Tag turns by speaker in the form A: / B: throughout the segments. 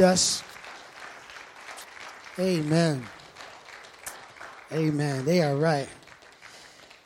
A: us. Amen. Amen. They are right.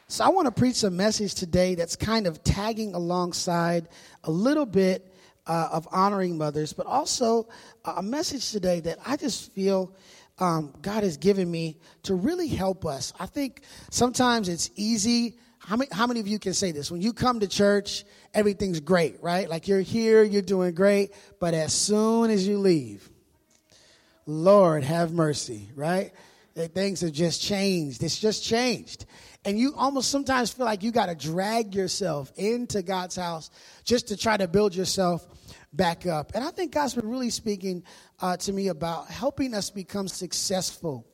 A: So I want to preach a message today that's kind of tagging alongside a little bit uh, of honoring mothers, but also a message today that I just feel um, God has given me to really help us. I think sometimes it's easy. How many, how many of you can say this? When you come to church, everything's great, right? Like you're here, you're doing great, but as soon as you leave, Lord have mercy, right? That Things have just changed. It's just changed. And you almost sometimes feel like you got to drag yourself into God's house just to try to build yourself back up. And I think God's been really speaking uh, to me about helping us become successful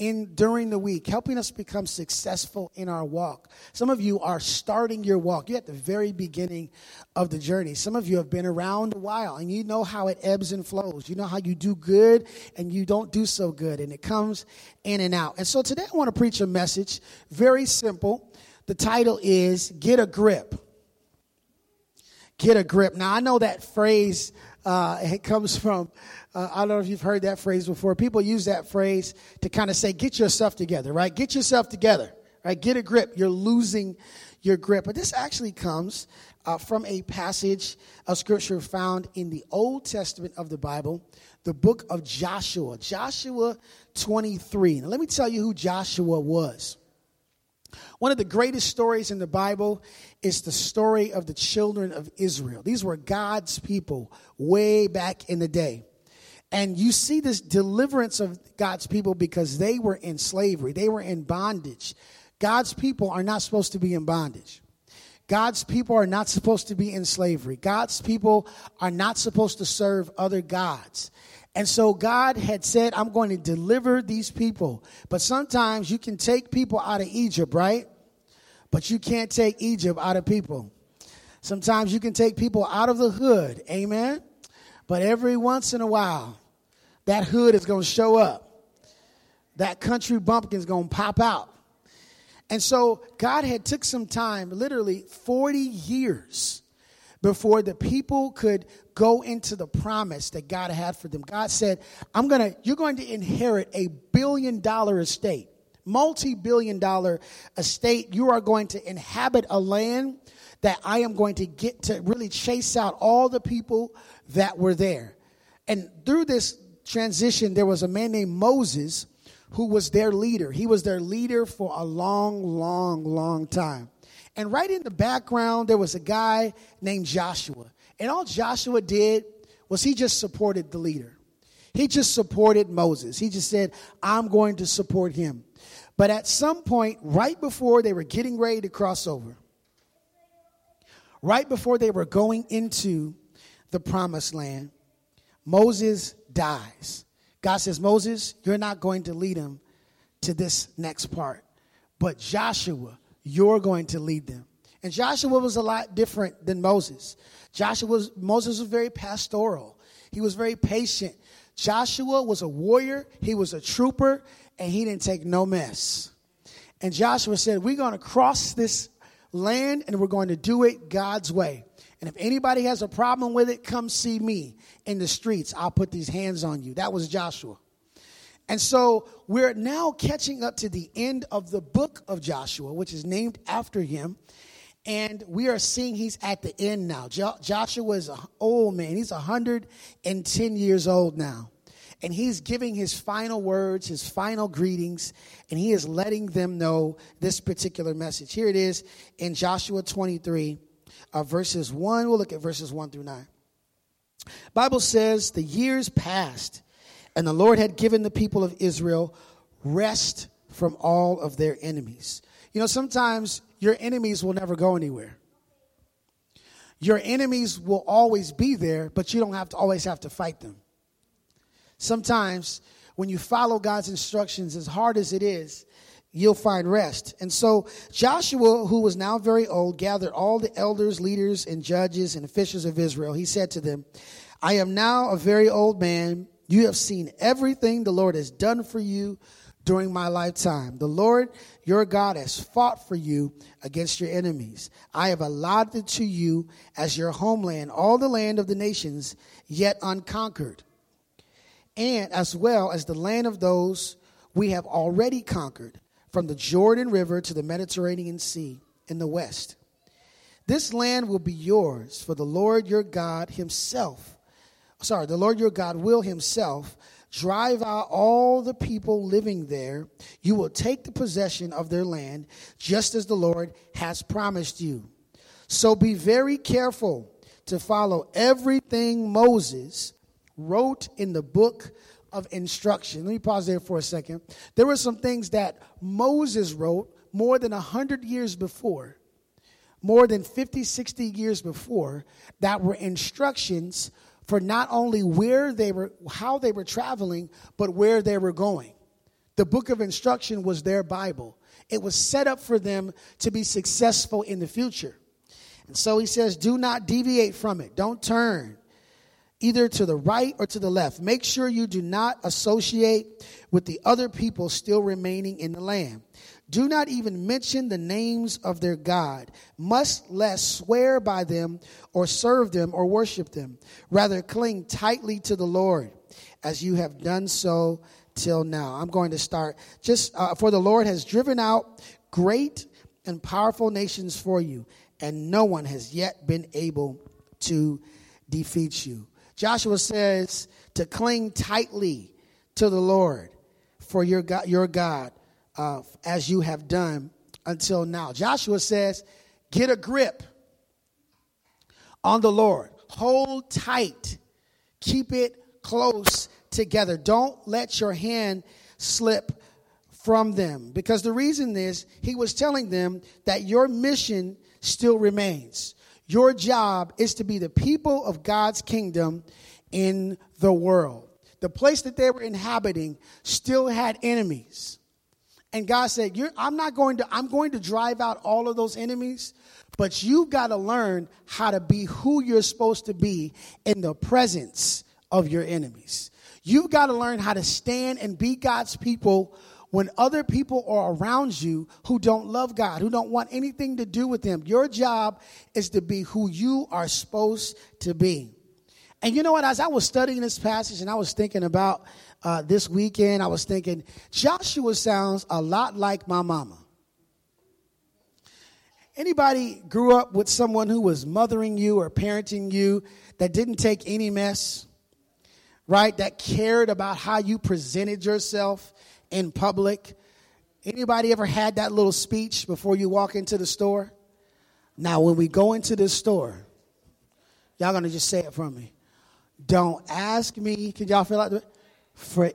A: in during the week, helping us become successful in our walk. Some of you are starting your walk. You're at the very beginning of the journey. Some of you have been around a while and you know how it ebbs and flows. You know how you do good and you don't do so good, and it comes in and out. And so today I want to preach a message, very simple. The title is Get a Grip. Get a grip. Now, I know that phrase, uh, it comes from uh, I don't know if you've heard that phrase before. People use that phrase to kind of say, get yourself together, right? Get yourself together, right? Get a grip. You're losing your grip. But this actually comes uh, from a passage of scripture found in the Old Testament of the Bible, the book of Joshua, Joshua 23. Now, let me tell you who Joshua was. One of the greatest stories in the Bible is the story of the children of Israel. These were God's people way back in the day. And you see this deliverance of God's people because they were in slavery, they were in bondage. God's people are not supposed to be in bondage. God's people are not supposed to be in slavery. God's people are not supposed to serve other gods. And so God had said, I'm going to deliver these people. But sometimes you can take people out of Egypt, right? But you can't take Egypt out of people. Sometimes you can take people out of the hood. Amen. But every once in a while, that hood is going to show up. That country bumpkin is going to pop out. And so God had took some time, literally 40 years before the people could go into the promise that God had for them. God said, "I'm going to you're going to inherit a billion dollar estate. Multi-billion dollar estate. You are going to inhabit a land that I am going to get to really chase out all the people that were there." And through this transition, there was a man named Moses who was their leader. He was their leader for a long, long, long time. And right in the background, there was a guy named Joshua. And all Joshua did was he just supported the leader. He just supported Moses. He just said, I'm going to support him. But at some point, right before they were getting ready to cross over, right before they were going into the promised land, Moses dies. God says, Moses, you're not going to lead them to this next part, but Joshua, you're going to lead them. And Joshua was a lot different than Moses. Joshua was, Moses was very pastoral. He was very patient. Joshua was a warrior, he was a trooper, and he didn't take no mess. And Joshua said, We're going to cross this land and we're going to do it God's way. And if anybody has a problem with it, come see me in the streets. I'll put these hands on you. That was Joshua. And so we're now catching up to the end of the book of Joshua, which is named after him. And we are seeing he's at the end now. Jo- Joshua is an old man. He's 110 years old now. And he's giving his final words, his final greetings, and he is letting them know this particular message. Here it is in Joshua 23, uh, verses 1. We'll look at verses 1 through 9. Bible says the years passed and the Lord had given the people of Israel rest from all of their enemies. You know, sometimes your enemies will never go anywhere. Your enemies will always be there, but you don't have to always have to fight them. Sometimes when you follow God's instructions, as hard as it is, you'll find rest. And so Joshua, who was now very old, gathered all the elders, leaders, and judges and officials of Israel. He said to them, I am now a very old man. You have seen everything the Lord has done for you during my lifetime. The Lord your God has fought for you against your enemies. I have allotted to you as your homeland all the land of the nations yet unconquered. and as well as the land of those we have already conquered, from the Jordan River to the Mediterranean Sea in the west. This land will be yours, for the Lord your God himself, sorry, the Lord your God will himself drive out all the people living there. You will take the possession of their land, just as the Lord has promised you. So be very careful to follow everything Moses wrote in the book of instruction. Let me pause there for a second. There were some things that Moses wrote more than 100 years before, more than 50, 60 years before, that were instructions for not only where they were, how they were traveling, but where they were going. The book of instruction was their Bible. It was set up for them to be successful in the future. And so he says, do not deviate from it. Don't turn either to the right or to the left. Make sure you do not associate with the other people still remaining in the land. Do not even mention the names of their God, much less swear by them or serve them or worship them. Rather, cling tightly to the Lord as you have done so till now. I'm going to start just uh, for the Lord has driven out great and powerful nations for you, and no one has yet been able to defeat you. Joshua says to cling tightly to the Lord for your God, your God uh, as you have done until now. Joshua says, get a grip on the Lord. Hold tight. Keep it close together. Don't let your hand slip from them. Because the reason is, he was telling them that your mission still remains. Your job is to be the people of God's kingdom in the world. The place that they were inhabiting still had enemies. And God said, I'm not going to, I'm going to drive out all of those enemies, but you've got to learn how to be who you're supposed to be in the presence of your enemies. You've got to learn how to stand and be God's people when other people are around you who don't love God, who don't want anything to do with Him, your job is to be who you are supposed to be. And you know what? As I was studying this passage and I was thinking about uh, this weekend, I was thinking, Joshua sounds a lot like my mama. Anybody grew up with someone who was mothering you or parenting you that didn't take any mess, right? That cared about how you presented yourself in public. Anybody ever had that little speech before you walk into the store? Now, when we go into this store, y'all gonna just say it from me. Don't ask me. Can y'all feel like that? For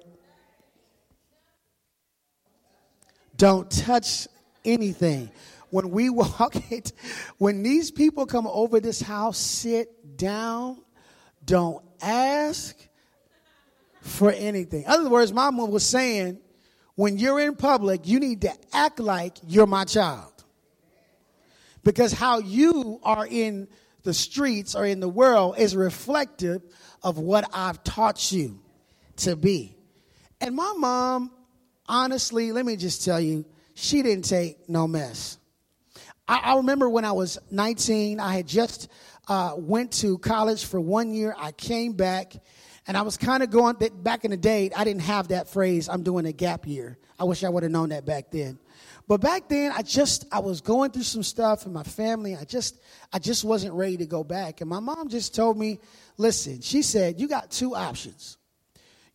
A: don't touch anything. When we walk it, when these people come over this house, sit down. Don't ask for anything. In other words, my mom was saying, when you're in public, you need to act like you're my child. Because how you are in the streets or in the world is reflective of what I've taught you to be. And my mom, honestly, let me just tell you, she didn't take no mess. I, I remember when I was 19, I had just uh, went to college for one year. I came back and I was kind of going, back in the day, I didn't have that phrase, I'm doing a gap year. I wish I would have known that back then. But back then, I just, I was going through some stuff in my family. I just, I just wasn't ready to go back. And my mom just told me, listen, she said, you got two options.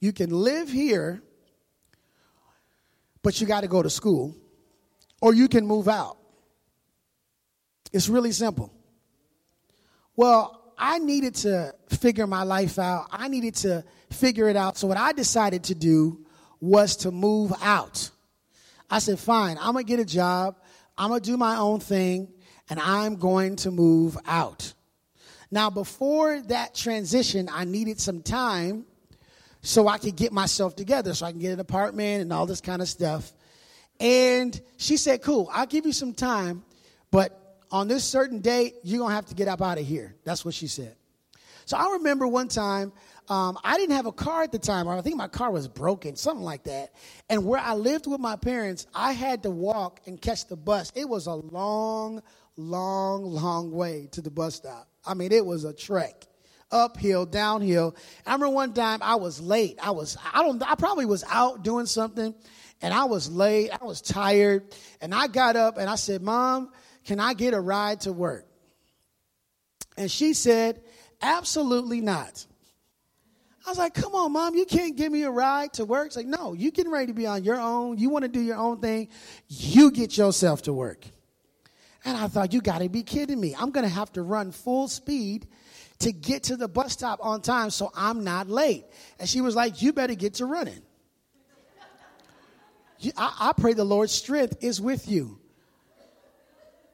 A: You can live here, but you got to go to school, or you can move out. It's really simple. Well, I needed to figure my life out. I needed to figure it out. So what I decided to do was to move out. I said, fine, I'm going to get a job. I'm going to do my own thing and I'm going to move out. Now, before that transition, I needed some time so I could get myself together, so I can get an apartment and all this kind of stuff. And she said, cool, I'll give you some time, but on this certain date, you're going to have to get up out of here. That's what she said. So I remember one time, um, I didn't have a car at the time, or I think my car was broken, something like that. And where I lived with my parents, I had to walk and catch the bus. It was a long, long, long way to the bus stop. I mean, it was a trek, uphill, downhill. I remember one time I was late. I was, I don't, I probably was out doing something and I was late. I was tired and I got up and I said, Mom, can I get a ride to work? And she said, Absolutely not. I was like, come on, mom, you can't give me a ride to work. It's like, no, you getting ready to be on your own. You want to do your own thing. You get yourself to work. And I thought, you got to be kidding me. I'm going to have to run full speed to get to the bus stop on time so I'm not late. And she was like, you better get to running. I, I pray the Lord's strength is with you.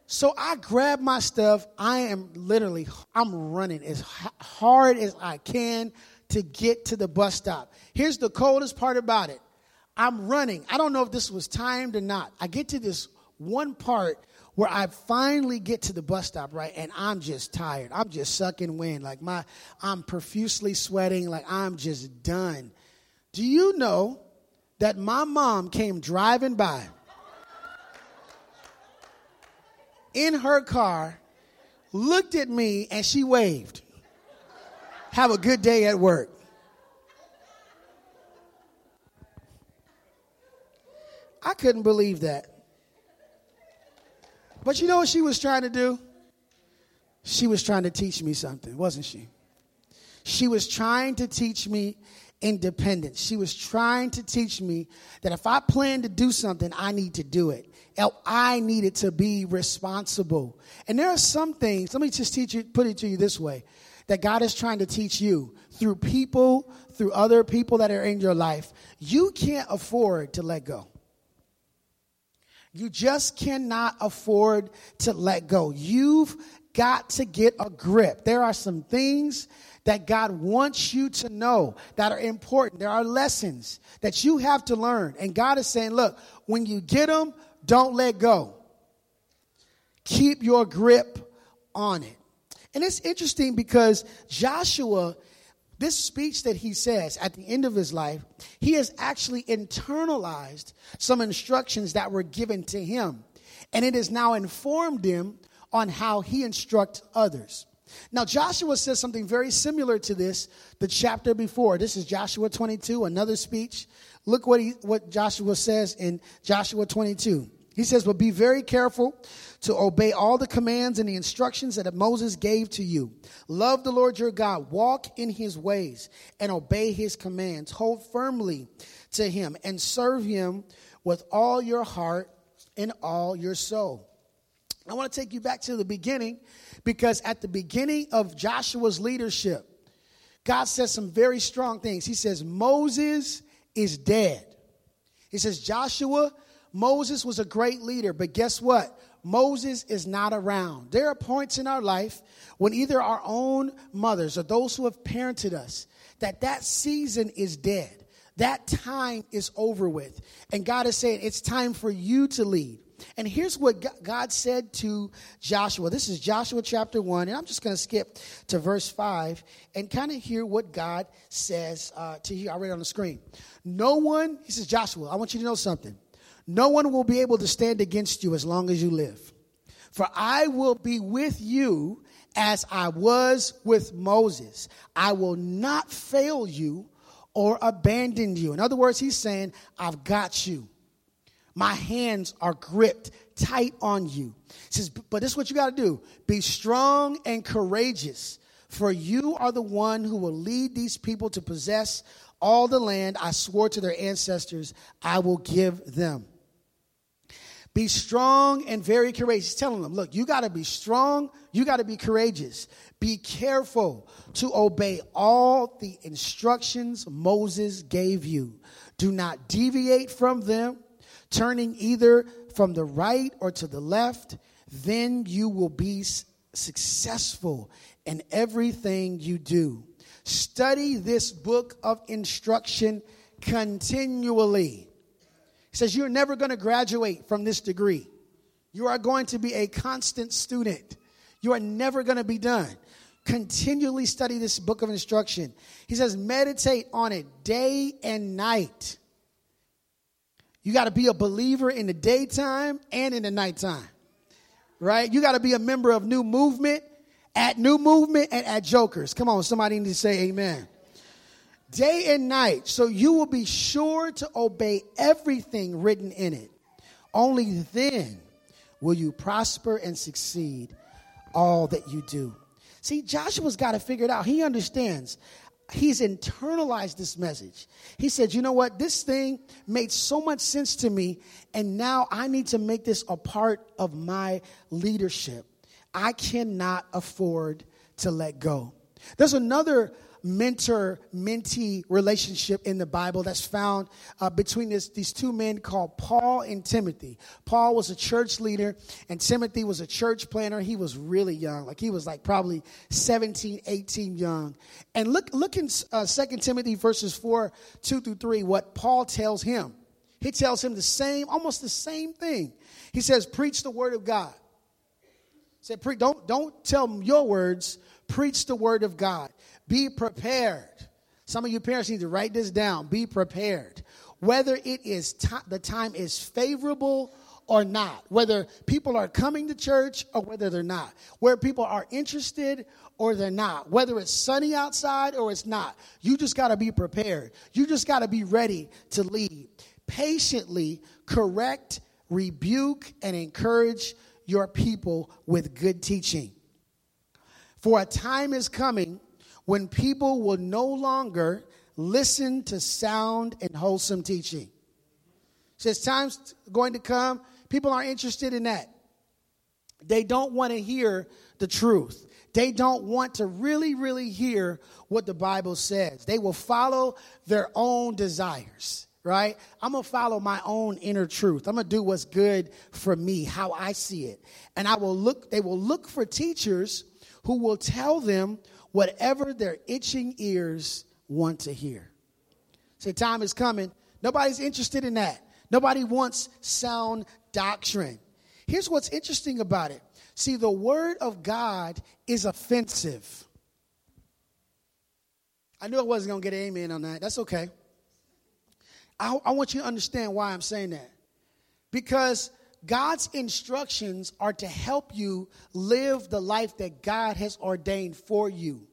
A: So I grab my stuff. I am literally, I'm running as hard as I can to get to the bus stop. Here's the coldest part about it. I'm running. I don't know if this was timed or not. I get to this one part where I finally get to the bus stop, right? And I'm just tired. I'm just sucking wind. Like my, I'm profusely sweating. Like I'm just done. Do you know that my mom came driving by in her car, looked at me, and she waved. Have a good day at work. I couldn't believe that. But you know what she was trying to do? She was trying to teach me something, wasn't she? She was trying to teach me independence. She was trying to teach me that if I plan to do something, I need to do it. I needed to be responsible. And there are some things, let me just teach you, put it to you this way, that God is trying to teach you through people, through other people that are in your life. You can't afford to let go. You just cannot afford to let go. You've got to get a grip. There are some things that God wants you to know that are important. There are lessons that you have to learn. And God is saying, look, when you get them, don't let go. Keep your grip on it. And it's interesting because Joshua, this speech that he says at the end of his life, he has actually internalized some instructions that were given to him. And it has now informed him on how he instructs others. Now, Joshua says something very similar to this the chapter before. This is Joshua 22, another speech. Look what, he, what Joshua says in Joshua 22. He says, But be very careful to obey all the commands and the instructions that Moses gave to you. Love the Lord your God, walk in his ways, and obey his commands. Hold firmly to him and serve him with all your heart and all your soul. I want to take you back to the beginning because at the beginning of Joshua's leadership, God says some very strong things. He says, Moses is dead. He says, Joshua, Moses was a great leader, but guess what? Moses is not around. There are points in our life when either our own mothers or those who have parented us that that season is dead. That time is over with. And God is saying it's time for you to lead. And here's what God said to Joshua. This is Joshua chapter 1, and I'm just going to skip to verse 5 and kind of hear what God says uh, to you. I read it on the screen. No one, he says, Joshua, I want you to know something. No one will be able to stand against you as long as you live. For I will be with you as I was with Moses. I will not fail you or abandon you. In other words, he's saying, I've got you. My hands are gripped tight on you. He says, but this is what you got to do be strong and courageous, for you are the one who will lead these people to possess all the land I swore to their ancestors I will give them. Be strong and very courageous. Telling them, look, you got to be strong, you got to be courageous. Be careful to obey all the instructions Moses gave you. Do not deviate from them, turning either from the right or to the left. Then you will be successful in everything you do. Study this book of instruction continually says, You're never going to graduate from this degree. You are going to be a constant student. You are never going to be done. Continually study this book of instruction. He says, Meditate on it day and night. You got to be a believer in the daytime and in the nighttime, right? You got to be a member of new movement at New Movement and at Jokers. Come on, somebody need to say amen. Day and night, so you will be sure to obey everything written in it. Only then will you prosper and succeed all that you do. See, Joshua's got to figure it out. He understands. He's internalized this message. He said, You know what? This thing made so much sense to me, and now I need to make this a part of my leadership. I cannot afford to let go. There's another mentor mentee relationship in the Bible that's found uh, between this, these two men called Paul and Timothy. Paul was a church leader, and Timothy was a church planner. He was really young, like he was like probably 17, 18 young. And look, look in uh, 2 Timothy verses 4, 2 through 3, what Paul tells him. He tells him the same, almost the same thing. He says, Preach the word of God. He said, don't, don't tell them your words, preach the word of God. Be prepared. Some of you parents need to write this down. Be prepared. Whether it is t- the time is favorable or not, whether people are coming to church or whether they're not, where people are interested or they're not, whether it's sunny outside or it's not. You just got to be prepared. You just got to be ready to lead. Patiently correct, rebuke, and encourage your people with good teaching. For a time is coming when people will no longer listen to sound and wholesome teaching. Says time's going to come, people aren't interested in that. They don't want to hear the truth. They don't want to really, really hear what the Bible says. They will follow their own desires, right? I'm going to follow my own inner truth. I'm going to do what's good for me, how I see it. And I will look, they will look for teachers who will tell them whatever their itching ears want to hear. Say, time is coming. Nobody's interested in that. Nobody wants sound doctrine. Here's what's interesting about it. See, the word of God is offensive. I knew I wasn't going to get an amen on that. That's okay. I, I want you to understand why I'm saying that. Because God's instructions are to help you live the life that God has ordained for you.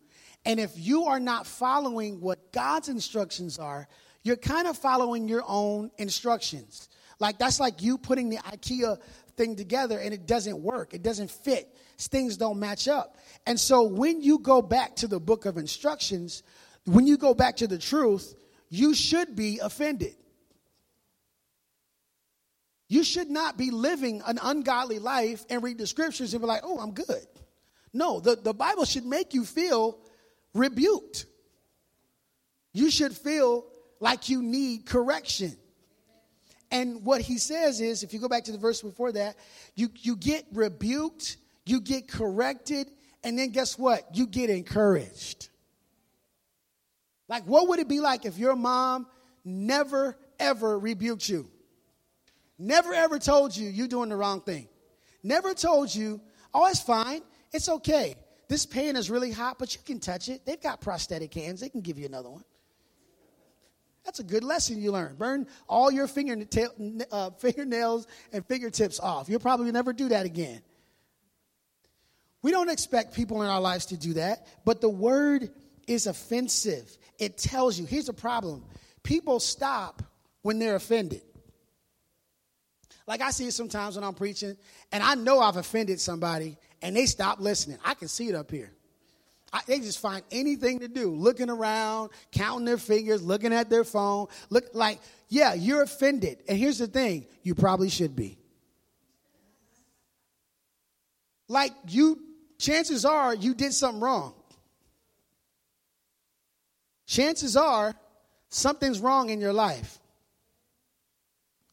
A: And if you are not following what God's instructions are, you're kind of following your own instructions. Like that's like you putting the IKEA thing together and it doesn't work. It doesn't fit. Things don't match up. And so when you go back to the book of instructions, when you go back to the truth, you should be offended. You should not be living an ungodly life and read the scriptures and be like, oh, I'm good. No, the, the Bible should make you feel rebuked. You should feel like you need correction. And what he says is, if you go back to the verse before that, you, you get rebuked, you get corrected, and then guess what? You get encouraged. Like, what would it be like if your mom never, ever rebuked you? Never ever told you you're doing the wrong thing. Never told you, oh, it's fine. It's okay. This pan is really hot, but you can touch it. They've got prosthetic hands. They can give you another one. That's a good lesson you learned. Burn all your uh, fingernails and fingertips off. You'll probably never do that again. We don't expect people in our lives to do that, but the word is offensive. It tells you. Here's the problem people stop when they're offended. Like I see it sometimes when I'm preaching, and I know I've offended somebody, and they stop listening. I can see it up here. I, they just find anything to do, looking around, counting their fingers, looking at their phone. Look like, yeah, you're offended. And here's the thing: you probably should be. Like you, chances are you did something wrong. Chances are something's wrong in your life.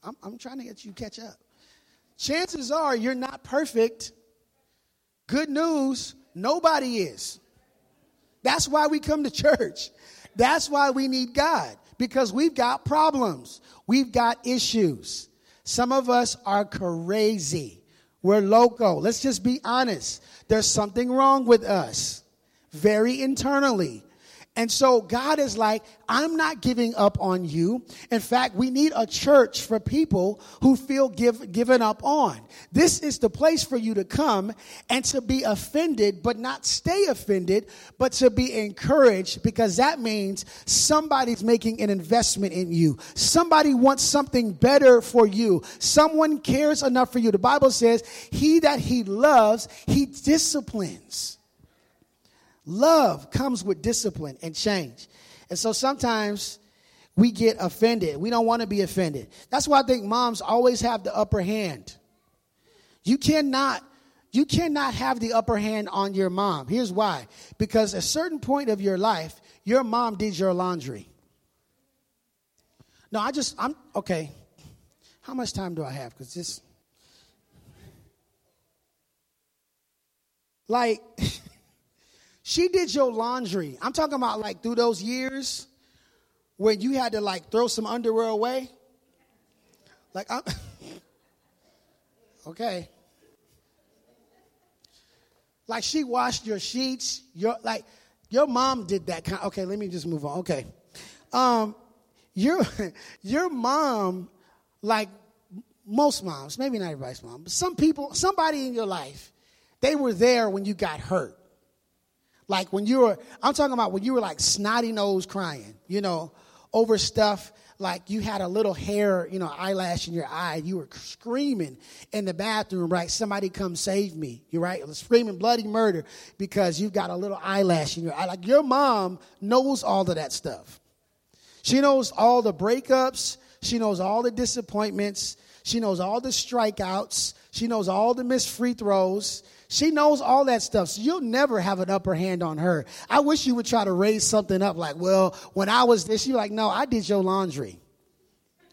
A: I'm, I'm trying to get you catch up. Chances are you're not perfect. Good news, nobody is. That's why we come to church. That's why we need God because we've got problems. We've got issues. Some of us are crazy. We're loco. Let's just be honest. There's something wrong with us, very internally. And so God is like, I'm not giving up on you. In fact, we need a church for people who feel give, given up on. This is the place for you to come and to be offended, but not stay offended, but to be encouraged because that means somebody's making an investment in you. Somebody wants something better for you. Someone cares enough for you. The Bible says, he that he loves, he disciplines. Love comes with discipline and change. And so sometimes we get offended. We don't want to be offended. That's why I think moms always have the upper hand. You cannot you cannot have the upper hand on your mom. Here's why. Because at a certain point of your life, your mom did your laundry. No, I just I'm okay. How much time do I have? Because this like She did your laundry. I'm talking about like through those years when you had to like throw some underwear away. Like, I'm okay. Like she washed your sheets. Your like your mom did that kind. Okay, let me just move on. Okay, um, your your mom, like most moms, maybe not everybody's mom, but some people, somebody in your life, they were there when you got hurt. Like when you were, I'm talking about when you were like snotty nose crying, you know, over stuff like you had a little hair, you know, eyelash in your eye. You were screaming in the bathroom, right? Somebody come save me. You're right, screaming bloody murder because you've got a little eyelash in your eye. Like your mom knows all of that stuff. She knows all the breakups. She knows all the disappointments. She knows all the strikeouts. She knows all the missed free throws. She knows all that stuff. So you'll never have an upper hand on her. I wish you would try to raise something up like, well, when I was this, you're like, no, I did your laundry.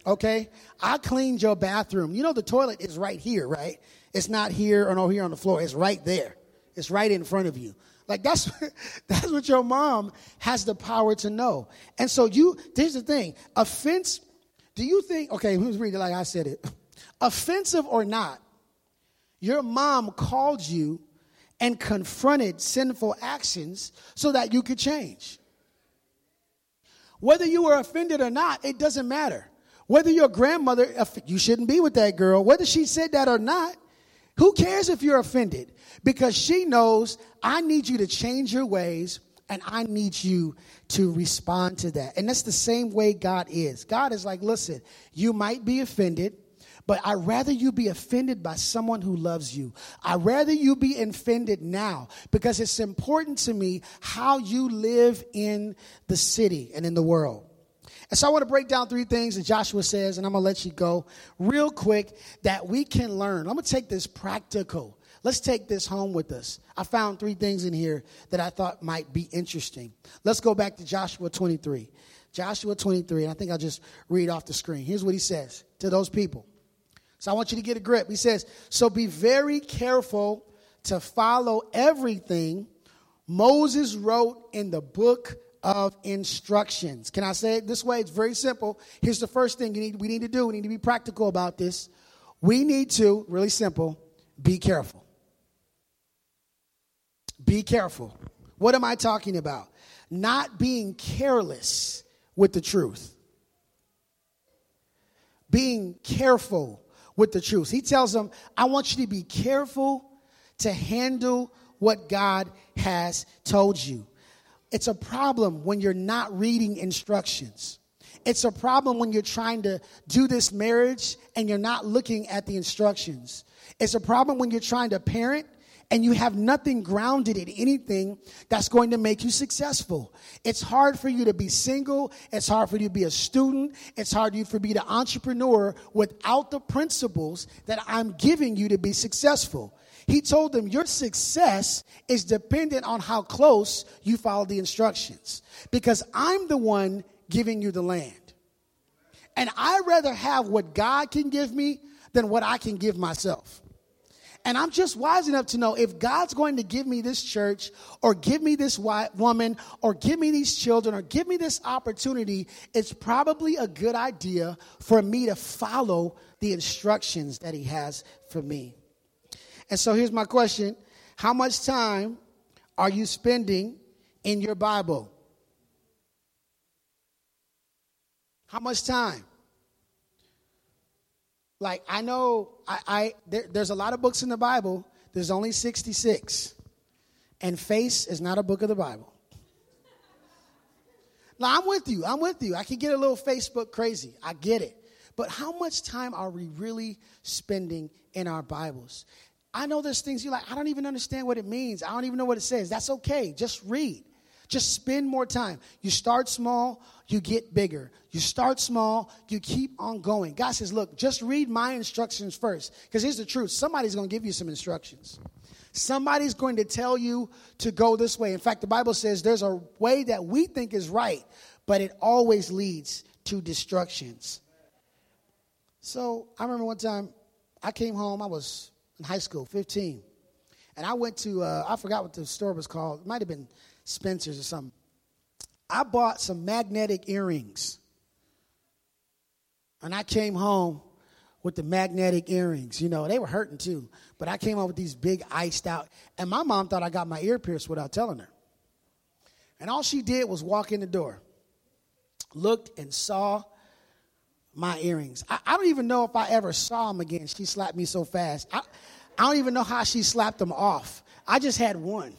A: Okay? I cleaned your bathroom. You know, the toilet is right here, right? It's not here or no here on the floor. It's right there. It's right in front of you. Like that's that's what your mom has the power to know. And so you here's the thing. Offense, do you think okay, who's reading like I said it? Offensive or not, your mom called you and confronted sinful actions so that you could change. Whether you were offended or not, it doesn't matter. Whether your grandmother, you shouldn't be with that girl, whether she said that or not, who cares if you're offended? Because she knows I need you to change your ways and I need you to respond to that. And that's the same way God is. God is like, listen, you might be offended. But I'd rather you be offended by someone who loves you. I'd rather you be offended now because it's important to me how you live in the city and in the world. And so I want to break down three things that Joshua says, and I'm going to let you go real quick that we can learn. I'm going to take this practical. Let's take this home with us. I found three things in here that I thought might be interesting. Let's go back to Joshua 23. Joshua 23, and I think I'll just read off the screen. Here's what he says to those people. So I want you to get a grip. He says, So be very careful to follow everything Moses wrote in the book of instructions. Can I say it this way? It's very simple. Here's the first thing need, we need to do. We need to be practical about this. We need to, really simple, be careful. Be careful. What am I talking about? Not being careless with the truth. Being careful with the truth. He tells them, I want you to be careful to handle what God has told you. It's a problem when you're not reading instructions. It's a problem when you're trying to do this marriage and you're not looking at the instructions. It's a problem when you're trying to parent and you have nothing grounded in anything that's going to make you successful. It's hard for you to be single. It's hard for you to be a student. It's hard for you to be the entrepreneur without the principles that I'm giving you to be successful. He told them your success is dependent on how close you follow the instructions because I'm the one giving you the land. And I rather have what God can give me than what I can give myself. And I'm just wise enough to know if God's going to give me this church or give me this woman or give me these children or give me this opportunity, it's probably a good idea for me to follow the instructions that He has for me. And so here's my question How much time are you spending in your Bible? How much time? Like I know I, I there, there's a lot of books in the Bible. There's only 66. And face is not a book of the Bible. Now I'm with you. I'm with you. I can get a little Facebook crazy. I get it. But how much time are we really spending in our Bibles? I know there's things you're like, I don't even understand what it means. I don't even know what it says. That's okay. Just read. Just spend more time. You start small, you get bigger. You start small, you keep on going. God says, Look, just read my instructions first. Because here's the truth somebody's going to give you some instructions. Somebody's going to tell you to go this way. In fact, the Bible says there's a way that we think is right, but it always leads to destructions. So I remember one time I came home, I was in high school, 15. And I went to, uh, I forgot what the store was called. It might have been Spencer's or something. I bought some magnetic earrings. And I came home with the magnetic earrings. You know, they were hurting too. But I came home with these big iced out. And my mom thought I got my ear pierced without telling her. And all she did was walk in the door, looked and saw my earrings. I, I don't even know if I ever saw them again. She slapped me so fast. I, I don't even know how she slapped them off. I just had one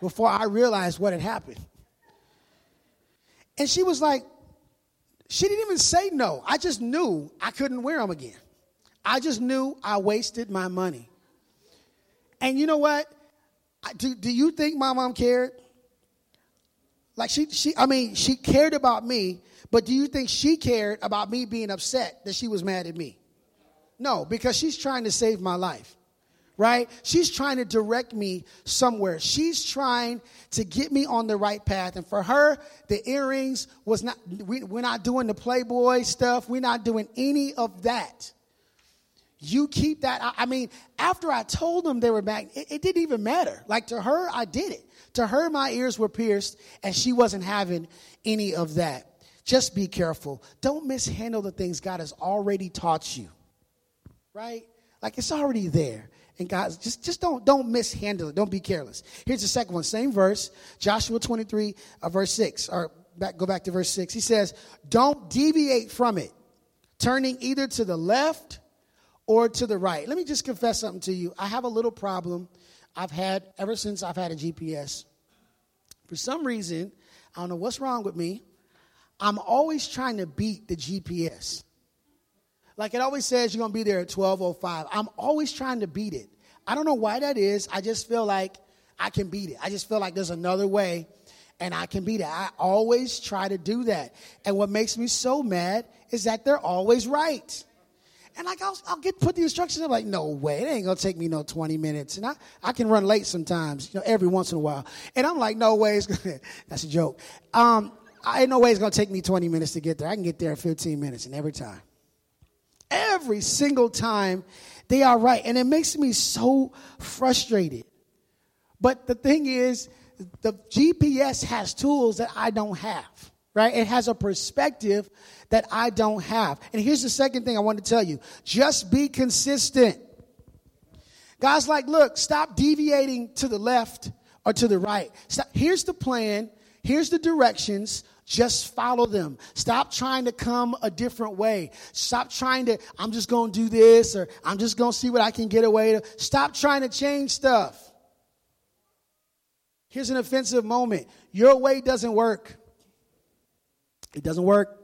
A: before I realized what had happened. And she was like, she didn't even say no. I just knew I couldn't wear them again. I just knew I wasted my money. And you know what? Do, do you think my mom cared? Like she, she, I mean, she cared about me, but do you think she cared about me being upset that she was mad at me? No, because she's trying to save my life right? She's trying to direct me somewhere. She's trying to get me on the right path. And for her, the earrings was not, we, we're not doing the Playboy stuff. We're not doing any of that. You keep that. I, I mean, after I told them they were back, it, it didn't even matter. Like to her, I did it. To her, my ears were pierced, and she wasn't having any of that. Just be careful. Don't mishandle the things God has already taught you. Right? Like it's already there. And God, just, just don't, don't mishandle it. Don't be careless. Here's the second one, same verse, Joshua 23, uh, verse 6, or back, go back to verse 6. He says, Don't deviate from it, turning either to the left or to the right. Let me just confess something to you. I have a little problem I've had ever since I've had a GPS. For some reason, I don't know what's wrong with me. I'm always trying to beat the GPS. Like it always says you're going to be there at 12:05. I'm always trying to beat it. I don't know why that is. I just feel like I can beat it. I just feel like there's another way and I can beat it. I always try to do that. And what makes me so mad is that they're always right. And like I'll, I'll get put the instructions. I'm like, no way, it ain't gonna take me no 20 minutes. And I, I can run late sometimes, you know, every once in a while. And I'm like, no way, it's gonna, that's a joke. Um, I ain't no way it's gonna take me 20 minutes to get there. I can get there in 15 minutes, and every time. Every single time they are right. And it makes me so frustrated. But the thing is, the GPS has tools that I don't have, right? It has a perspective that I don't have. And here's the second thing I want to tell you just be consistent. God's like, look, stop deviating to the left or to the right. Stop. Here's the plan, here's the directions. Just follow them. Stop trying to come a different way. Stop trying to, I'm just going to do this or I'm just going to see what I can get away to. Stop trying to change stuff. Here's an offensive moment. Your way doesn't work. It doesn't work.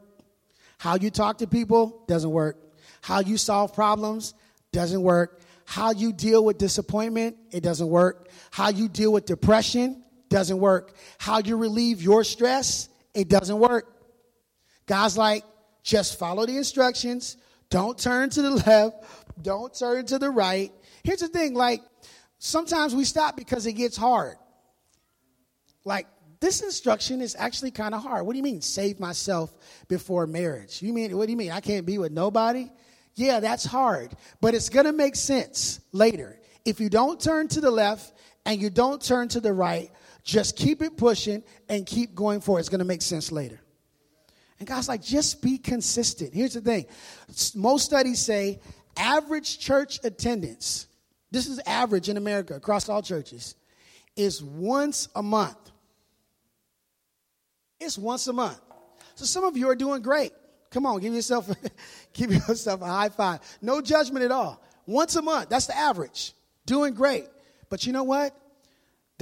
A: How you talk to people doesn't work. How you solve problems doesn't work. How you deal with disappointment, it doesn't work. How you deal with depression doesn't work. How you relieve your stress, it doesn't work. God's like, just follow the instructions. Don't turn to the left. Don't turn to the right. Here's the thing like, sometimes we stop because it gets hard. Like, this instruction is actually kind of hard. What do you mean, save myself before marriage? You mean, what do you mean? I can't be with nobody? Yeah, that's hard, but it's going to make sense later. If you don't turn to the left and you don't turn to the right, just keep it pushing and keep going forward. It's going to make sense later. And God's like, just be consistent. Here's the thing most studies say average church attendance, this is average in America across all churches, is once a month. It's once a month. So some of you are doing great. Come on, give yourself, give yourself a high five. No judgment at all. Once a month, that's the average. Doing great. But you know what?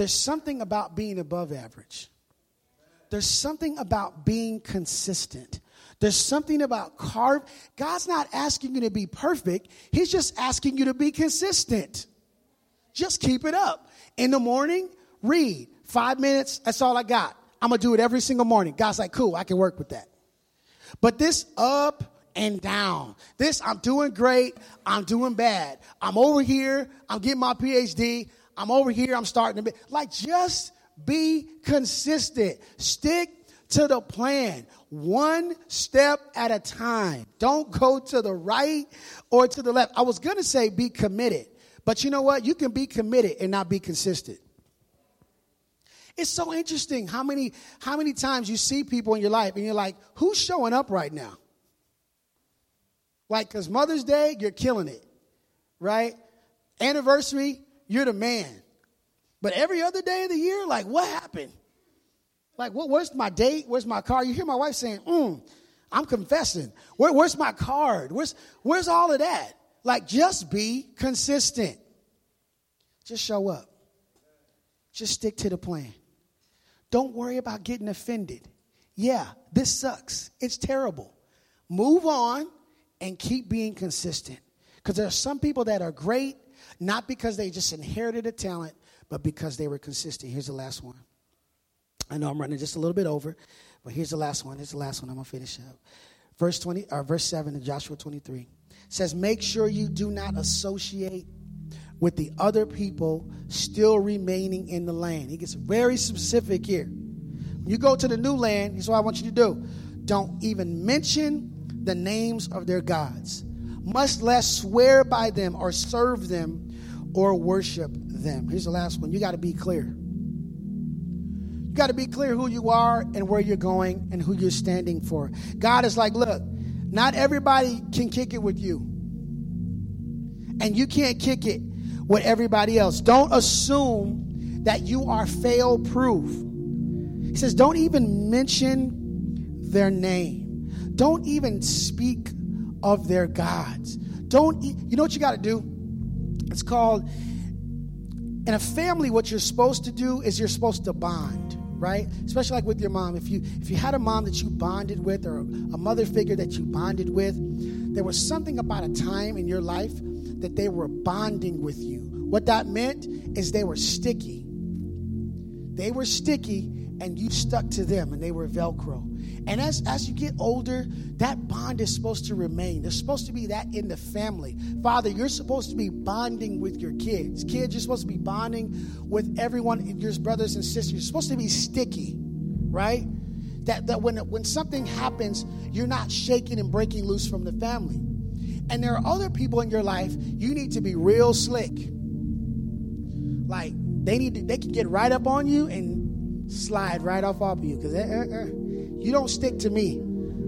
A: There's something about being above average. There's something about being consistent. There's something about carve. God's not asking you to be perfect. He's just asking you to be consistent. Just keep it up. In the morning, read. Five minutes, that's all I got. I'm to do it every single morning. God's like, cool, I can work with that. But this up and down, this I'm doing great, I'm doing bad. I'm over here, I'm getting my PhD, I'm over here, I'm starting to be like just be consistent. Stick to the plan, one step at a time. Don't go to the right or to the left. I was going to say be committed, but you know what? You can be committed and not be consistent. It's so interesting how many how many times you see people in your life and you're like, who's showing up right now? Like, because Mother's Day, you're killing it, right? Anniversary, you're the man. But every other day of the year, like, what happened? Like, what, where's my date? Where's my car? You hear my wife saying, mm, I'm confessing. Where, where's my card? Where's, where's all of that? Like, just be consistent. Just show up. Just stick to the plan. Don't worry about getting offended. Yeah, this sucks. It's terrible. Move on and keep being consistent. Because there are some people that are great, not because they just inherited a talent, but because they were consistent. Here's the last one. I know I'm running just a little bit over, but here's the last one. Here's the last one. I'm gonna finish up. Verse 20 or verse 7 in Joshua 23 says, Make sure you do not associate with the other people still remaining in the land. He gets very specific here. When you go to the new land, here's what I want you to do. Don't even mention the names of their gods, much less swear by them or serve them or worship them. Here's the last one. You got to be clear. You got to be clear who you are and where you're going and who you're standing for. God is like, look, not everybody can kick it with you. And you can't kick it with everybody else. Don't assume that you are fail proof. He says, don't even mention their name. Don't even speak of their gods. Don't, you know what you got to do? It's called, in a family, what you're supposed to do is you're supposed to bond right? Especially like with your mom. If you if you had a mom that you bonded with or a mother figure that you bonded with there was something about a time in your life that they were bonding with you. What that meant is they were sticky. They were sticky and you stuck to them and they were Velcro. And as, as you get older, that bond is supposed to remain. There's supposed to be that in the family. Father, you're supposed to be bonding with your kids. Kids, you're supposed to be bonding with everyone, your brothers and sisters. You're supposed to be sticky, right? That, that when, when something happens, you're not shaking and breaking loose from the family. And there are other people in your life, you need to be real slick like they need to, they can get right up on you and slide right off of you because uh, uh, uh, you don't stick to me.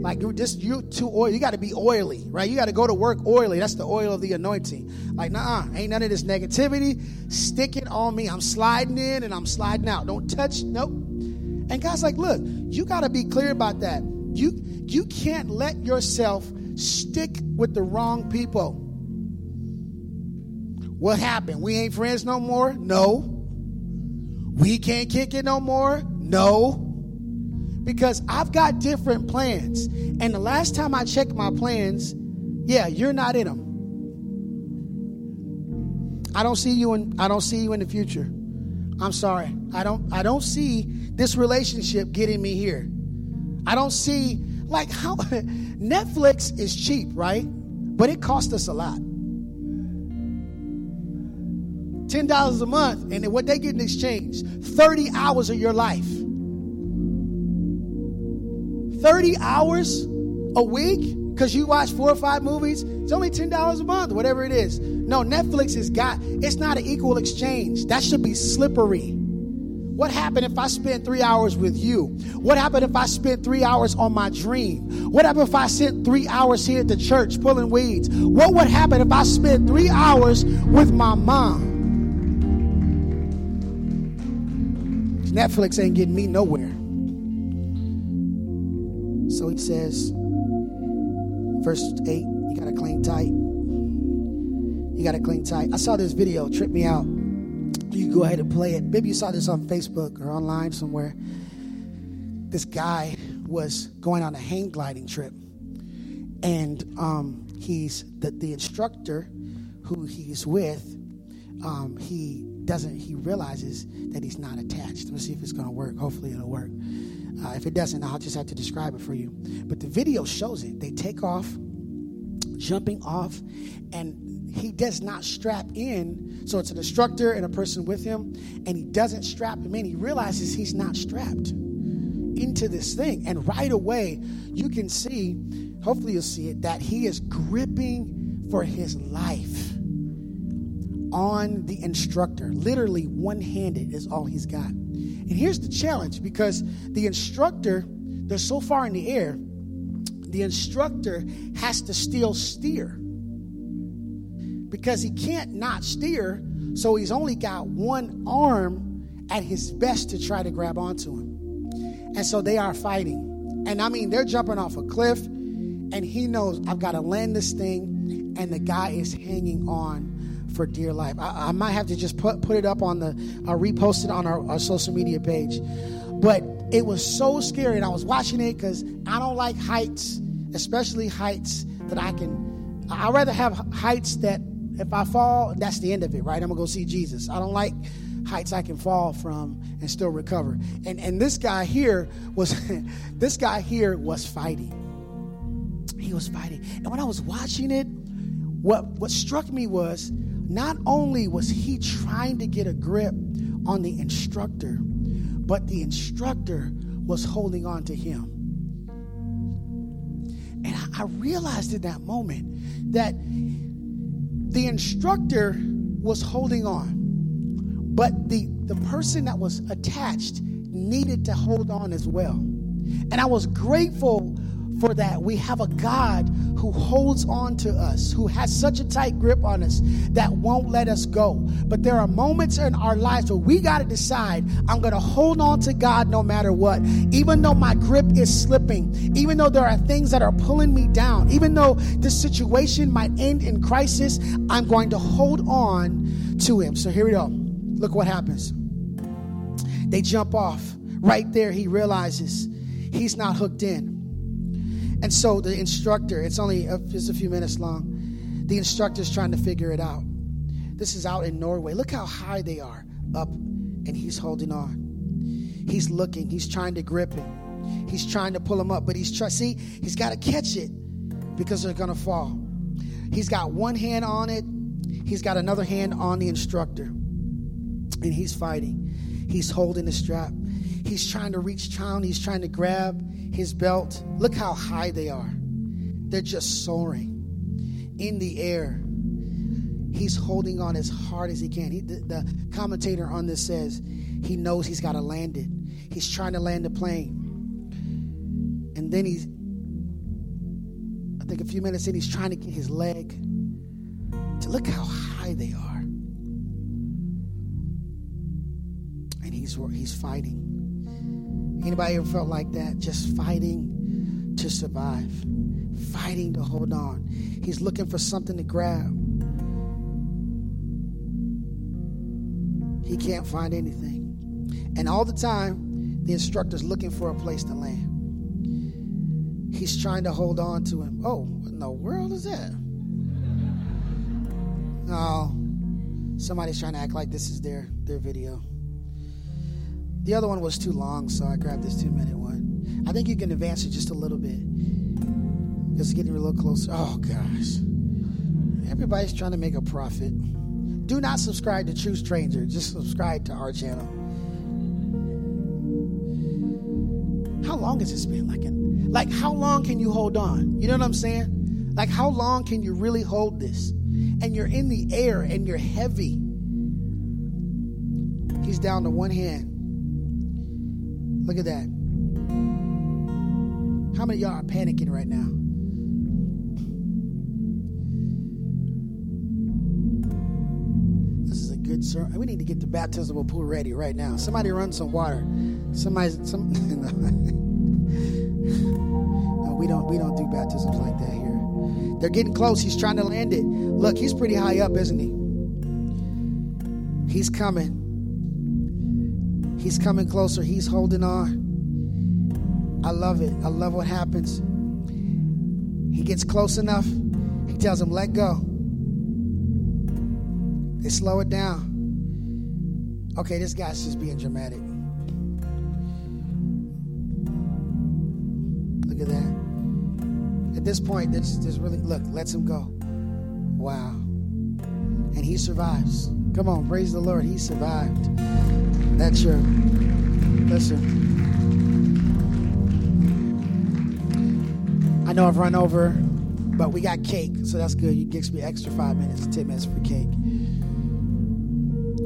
A: Like you're just you too oil. You got to be oily, right? You got to go to work oily. That's the oil of the anointing. Like, nah, ain't none of this negativity. Stick it on me. I'm sliding in and I'm sliding out. Don't touch. Nope. And God's like, look, you got to be clear about that. You you can't let yourself stick with the wrong people. What happened? We ain't friends no more? No. We can't kick it no more? No. Because I've got different plans. And the last time I checked my plans, yeah, you're not in them. I don't see you in I don't see you in the future. I'm sorry. I don't I don't see this relationship getting me here. I don't see like how Netflix is cheap, right? But it costs us a lot. $10 a month, and what they get in exchange 30 hours of your life. 30 hours a week because you watch four or five movies, it's only $10 a month, whatever it is. No, Netflix has got, it's not an equal exchange. That should be slippery. What happened if I spent three hours with you? What happened if I spent three hours on my dream? What happened if I spent three hours here at the church pulling weeds? What would happen if I spent three hours with my mom? Netflix ain't getting me nowhere. So he says, verse 8, you got to cling tight. You got to cling tight. I saw this video, trip me out. You go ahead and play it. Maybe you saw this on Facebook or online somewhere. This guy was going on a hang gliding trip. And um, he's the, the instructor who he's with, um, he doesn't, he realizes that he's not attached. Let's see if it's going to work. Hopefully it'll work. Uh, if it doesn't, I'll just have to describe it for you. But the video shows it. They take off, jumping off, and he does not strap in. So it's an instructor and a person with him, and he doesn't strap him in. He realizes he's not strapped into this thing. And right away, you can see, hopefully you'll see it, that he is gripping for his life on the instructor. Literally, one handed is all he's got. And here's the challenge because the instructor, they're so far in the air, the instructor has to still steer because he can't not steer. So he's only got one arm at his best to try to grab onto him. And so they are fighting. And I mean, they're jumping off a cliff, and he knows I've got to land this thing, and the guy is hanging on for dear life. I, I, might have to just put, put it up on the, uh, repost it on our, our social media page. But it was so scary, and I was watching it because I don't like heights, especially heights that I can. I'd rather have heights that if I fall, that's the end of it, right? I'm gonna go see Jesus. I don't like heights I can fall from and still recover. And and this guy here was this guy here was fighting. He was fighting. And when I was watching it, what what struck me was not only was he trying to get a grip on the instructor, but the instructor was holding on to him. And I, realized in that moment that the instructor was holding on, but the, the person that was attached needed to hold on as well. And I was grateful for that. We have a God who holds on to us, who has such a tight grip on us that won't let us go. But there are moments in our lives where we got to decide I'm going to hold on to God no matter what. Even though my grip is slipping, even though there are things that are pulling me down, even though this situation might end in crisis, I'm going to hold on to Him. So here we go. Look what happens. They jump off. Right there, he realizes he's not hooked in. And so the instructor, it's only a, just a few minutes long, the instructor's trying to figure it out. This is out in Norway. Look how high they are up, and he's holding on. He's looking, he's trying to grip it. He's trying to pull him up, but he's trying, see, he's got to catch it because they're going to fall. He's got one hand on it, he's got another hand on the instructor, and he's fighting. He's holding the strap. He's trying to reach down, he's trying to grab his belt. Look how high they are. They're just soaring in the air. He's holding on as hard as he can. He, the, the commentator on this says he knows he's got to land it. He's trying to land the plane. And then he's, I think a few minutes in, he's trying to get his leg to look how high they are. And he's, he's fighting. Anybody ever felt like that? Just fighting to survive, fighting to hold on. He's looking for something to grab. He can't find anything. And all the time, the instructor's looking for a place to land. He's trying to hold on to him. Oh, what in the world is that? No, somebody's trying to act like this is their, their video. The other one was too long, so I grabbed this two minute one. I think you can advance it just a little bit because it's getting a little closer. Oh, gosh. Everybody's trying to make a profit. Do not subscribe to True Stranger, just subscribe to our channel. How long has this been? Like, like how long can you hold on? You know what I'm saying? Like, how long can you really hold this? And you're in the air and you're heavy. He's down to one hand. Look at that. How many y'all are panicking right now? This is a good sermon. We need to get the baptismal pool ready right now. Somebody run some water. Somebody, some. we don't we don't do baptisms like that here. They're getting close. He's trying to land it. Look, he's pretty high up, isn't he? He's coming. He's coming closer. He's holding on. I love it. I love what happens. He gets close enough. He tells him, let go. They slow it down. Okay, this guy's just being dramatic. Look at that. At this point, there's, there's really, look, lets him go. Wow. And he survives. Come on, praise the Lord. He survived. That's your, listen. I know I've run over, but we got cake, so that's good. You gives me extra five minutes, 10 minutes for cake.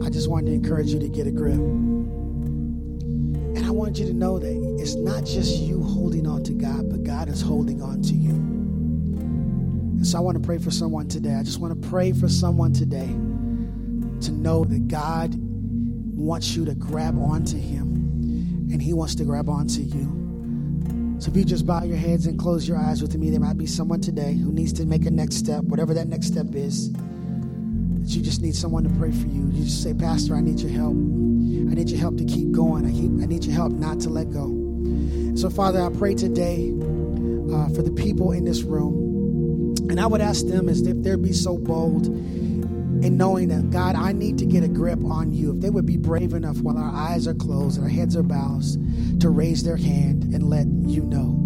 A: I just wanted to encourage you to get a grip. And I want you to know that it's not just you holding on to God, but God is holding on to you. And so I want to pray for someone today. I just want to pray for someone today to know that God wants you to grab onto Him and He wants to grab onto you. So if you just bow your heads and close your eyes with me, there might be someone today who needs to make a next step, whatever that next step is. That you just need someone to pray for you. You just say, Pastor, I need your help. I need your help to keep going. I, keep, I need your help not to let go. So, Father, I pray today uh, for the people in this room. And I would ask them as if they'd be so bold in knowing that, God, I need to get a grip on you. If they would be brave enough while our eyes are closed and our heads are bowed to raise their hand and let you know.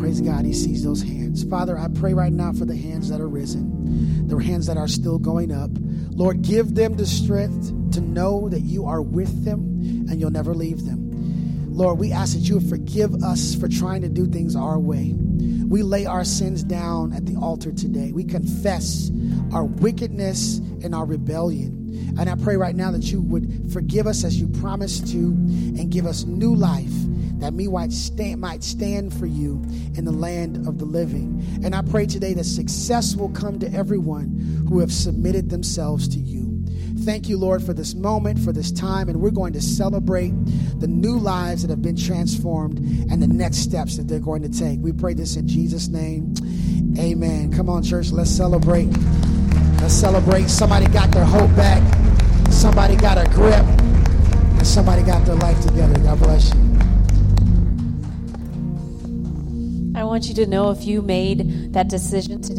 A: Praise God, He sees those hands. Father, I pray right now for the hands that are risen, the hands that are still going up. Lord, give them the strength to know that you are with them and you'll never leave them. Lord, we ask that you would forgive us for trying to do things our way. We lay our sins down at the altar today. We confess our wickedness and our rebellion. And I pray right now that you would forgive us as you promised to and give us new life that me might stand, might stand for you in the land of the living. And I pray today that success will come to everyone who have submitted themselves to you. Thank you, Lord, for this moment, for this time, and we're going to celebrate the new lives that have been transformed and the next steps that they're going to take. We pray this in Jesus' name. Amen. Come on, church, let's celebrate. Let's celebrate. Somebody got their hope back, somebody got a grip, and somebody got their life together. God bless you.
B: I want you to know if you made that decision today.